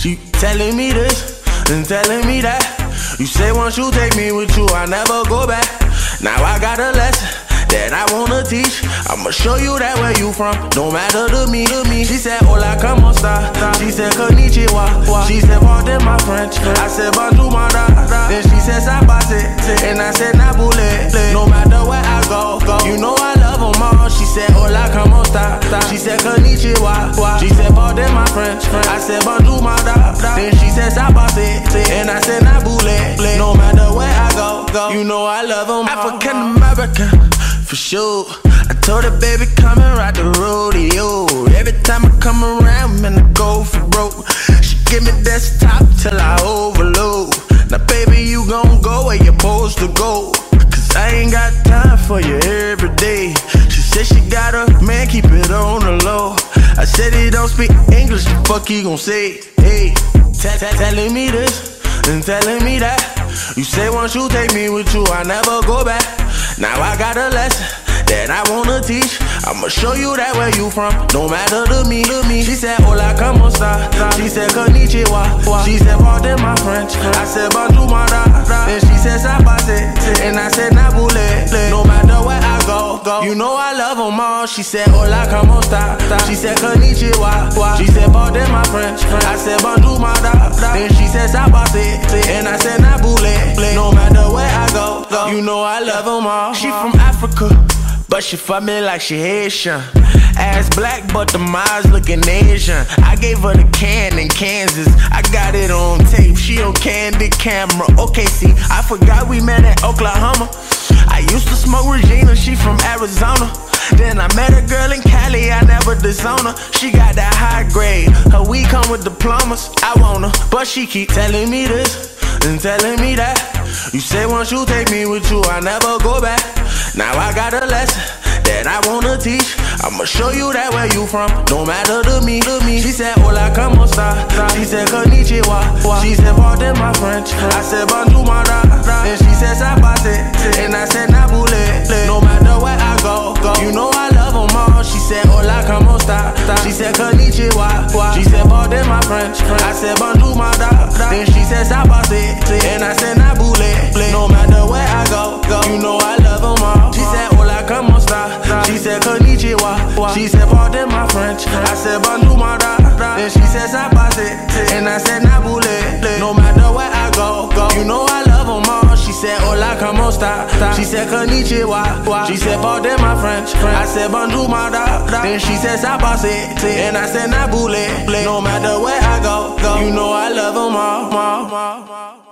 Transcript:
She telling me this and telling me that. You say once you take me with you, I never go back. Now I got a lesson that I wanna teach. I'ma show you that where you from. Don't matter to me, to me. She said, Hola, como esta? She said, Konnichiwa. She said, Pardon my French. I said, Bonjour, my da. Then she said, Sabase. And I said, Nabule. No matter where go, go. You know I love them all. She said, Hola, como esta? She said, Konnichiwa. She said, Pardon my French. Friend I said, Bonjour, my da. Then she said, Sabase. And I said, I Nabule. No matter where I go, go. You know I love them all. African American for sure. I told her, baby, come and ride the rodeo. Every time I come around, man, I go for broke. For you every day. She said she got a man, keep it on the low. I said he don't speak English, the fuck he gon' say? Hey, telling me this and telling me that. You say once you take me with you, I never go back. Now I got a lesson that I wanna teach. I'ma show you that where you from. No matter to me, to me. She said, Hola, como esta? She said, Konnichiwa. She said, Pardon my French. I said, Bonjour, my da. Then she said, Sabase. And I said, Nabule. Go. You know I love them all. She said, Hola, como esta? She said, Konnichiwa. She said, Pardon my French. I said, Bonjour, my da. Then she said, Sabase. And I said, Nabule. No matter where I go, go. You know I love them all. She from Africa. But she fuck me like she Haitian. Ass black, but the eyes looking Asian. I gave her the can in Kansas. I got it on tape. She on candid camera. Okay, see, I forgot we met in Oklahoma. I used to smoke Regina. She from Arizona. Then I met a girl in Cali, I never disown her. She got that high grade, her weed come with diplomas. I want her, but she keep telling me this and telling me that. You say once you take me with you, I never go back. Now I got a lesson that I wanna teach. I'ma show you that where you from. No matter to me, to me. She said, Hola, como esta? She said, Konnichiwa. She said, Pardon my French. I said, Bonjour, my da. Then she said, Sabase. And I said, said, Konnichiwa. She said, Pardon my French. I said, Bonjour, my da. Then she said, Sabase. And I said, Nabule. No matter where I go, go. You know I love them all. She said, oh, Hola, como esta? She said, Konnichiwa. She said, Pardon my French. I said, Bonjour, my da. Then she said, Sabase. And I said, Nabule. No matter where I go, go. You know Hola, como esta? She said, Konnichiwa. She said, Pardon my French. I said, Bonjour, my da. Then she said, Sabase. And I said, Nabule. No matter where I go, go. You know I love them all.